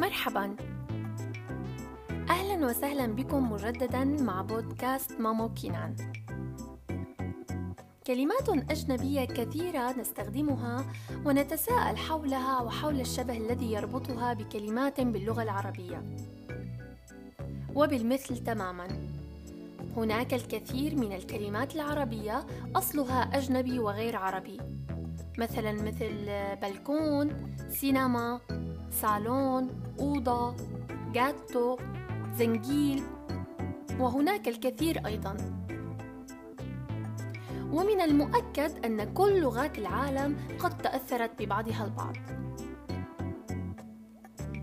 مرحبا. أهلا وسهلا بكم مجددا مع بودكاست مامو كينان. كلمات أجنبية كثيرة نستخدمها ونتساءل حولها وحول الشبه الذي يربطها بكلمات باللغة العربية. وبالمثل تماما. هناك الكثير من الكلمات العربية أصلها أجنبي وغير عربي. مثلا مثل بلكون سينما صالون أوضة جاتو زنجيل وهناك الكثير أيضا. ومن المؤكد أن كل لغات العالم قد تأثرت ببعضها البعض.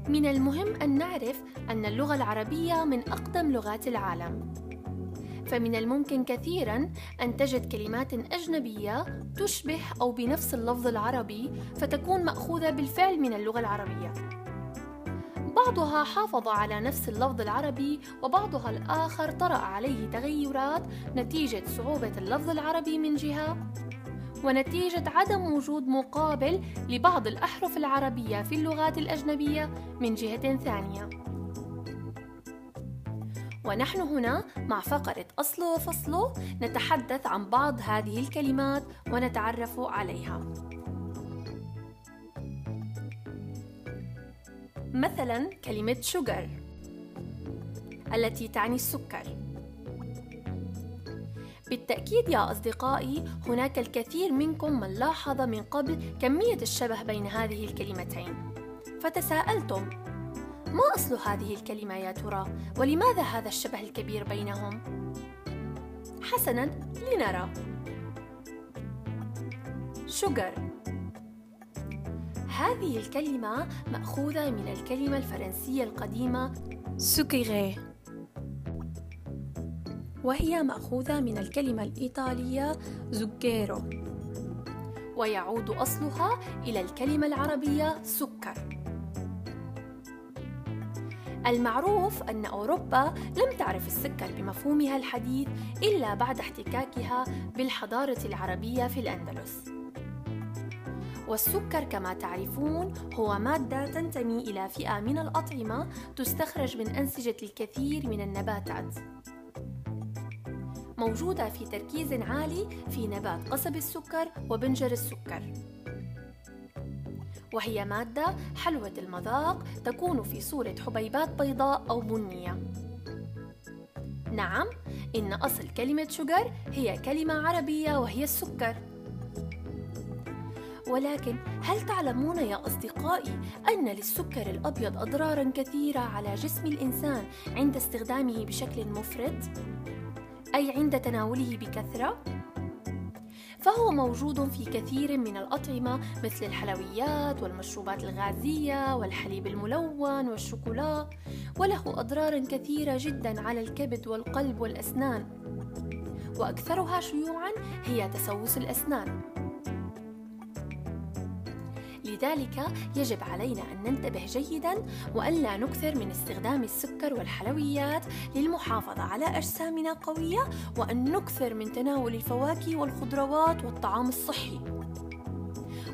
من المهم أن نعرف أن اللغة العربية من أقدم لغات العالم. فمن الممكن كثيرا أن تجد كلمات أجنبية تشبه أو بنفس اللفظ العربي فتكون مأخوذة بالفعل من اللغة العربية بعضها حافظ على نفس اللفظ العربي وبعضها الآخر طرأ عليه تغيرات نتيجة صعوبة اللفظ العربي من جهة ونتيجة عدم وجود مقابل لبعض الأحرف العربية في اللغات الأجنبية من جهة ثانية. ونحن هنا مع فقرة أصله وفصله نتحدث عن بعض هذه الكلمات ونتعرف عليها. مثلا كلمة شوجر التي تعني السكر. بالتأكيد يا أصدقائي هناك الكثير منكم من لاحظ من قبل كمية الشبه بين هذه الكلمتين. فتساءلتم ما أصل هذه الكلمة يا ترى؟ ولماذا هذا الشبه الكبير بينهم؟ حسنا لنرى. sugar هذه الكلمة مأخوذة من الكلمة الفرنسية القديمة sucre وهي مأخوذة من الكلمة الإيطالية zucchero. ويعود أصلها إلى الكلمة العربية سكر. المعروف أن أوروبا لم تعرف السكر بمفهومها الحديث إلا بعد احتكاكها بالحضارة العربية في الأندلس. والسكر كما تعرفون هو مادة تنتمي إلى فئة من الأطعمة تستخرج من أنسجة الكثير من النباتات. موجودة في تركيز عالي في نبات قصب السكر وبنجر السكر. وهي مادة حلوة المذاق تكون في صورة حبيبات بيضاء أو بنية نعم إن أصل كلمة شجر هي كلمة عربية وهي السكر ولكن هل تعلمون يا أصدقائي أن للسكر الأبيض أضرارا كثيرة على جسم الإنسان عند استخدامه بشكل مفرط؟ أي عند تناوله بكثرة؟ فهو موجود في كثير من الأطعمة مثل الحلويات والمشروبات الغازية والحليب الملون والشوكولا وله أضرار كثيرة جدا على الكبد والقلب والأسنان. وأكثرها شيوعا هي تسوس الأسنان. لذلك يجب علينا أن ننتبه جيدا وألا نكثر من استخدام السكر والحلويات للمحافظة على أجسامنا قوية وأن نكثر من تناول الفواكه والخضروات والطعام الصحي.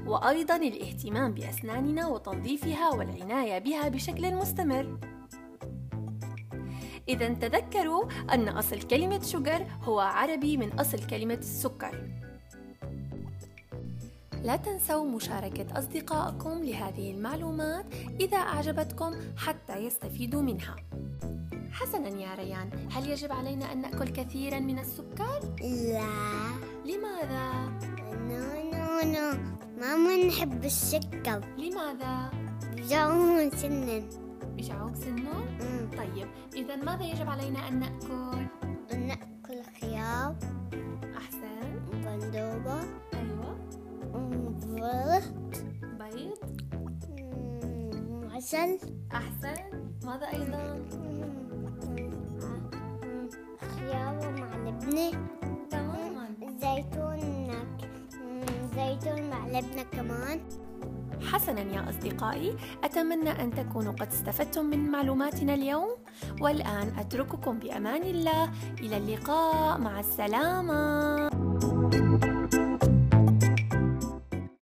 وأيضا الاهتمام بأسناننا وتنظيفها والعناية بها بشكل مستمر. إذا تذكروا أن أصل كلمة شجر هو عربي من أصل كلمة السكر. لا تنسوا مشاركة أصدقائكم لهذه المعلومات إذا أعجبتكم حتى يستفيدوا منها حسنا يا ريان هل يجب علينا أن نأكل كثيرا من السكر؟ لا لماذا؟ no no no ما نحب السكر لماذا؟ بجاوم سنن بشعوق سنه؟ مم. طيب إذا ماذا يجب علينا أن نأكل؟ نأكل خيار أحسن بندوبة بيض. بيض عسل. أحسن. ماذا أيضا؟ خيار مع لبنة تماما. زيتون زيتون مع لبنة كمان. حسنا يا أصدقائي. أتمنى أن تكونوا قد استفدتم من معلوماتنا اليوم. والآن أترككم بأمان الله. إلى اللقاء. مع السلامة.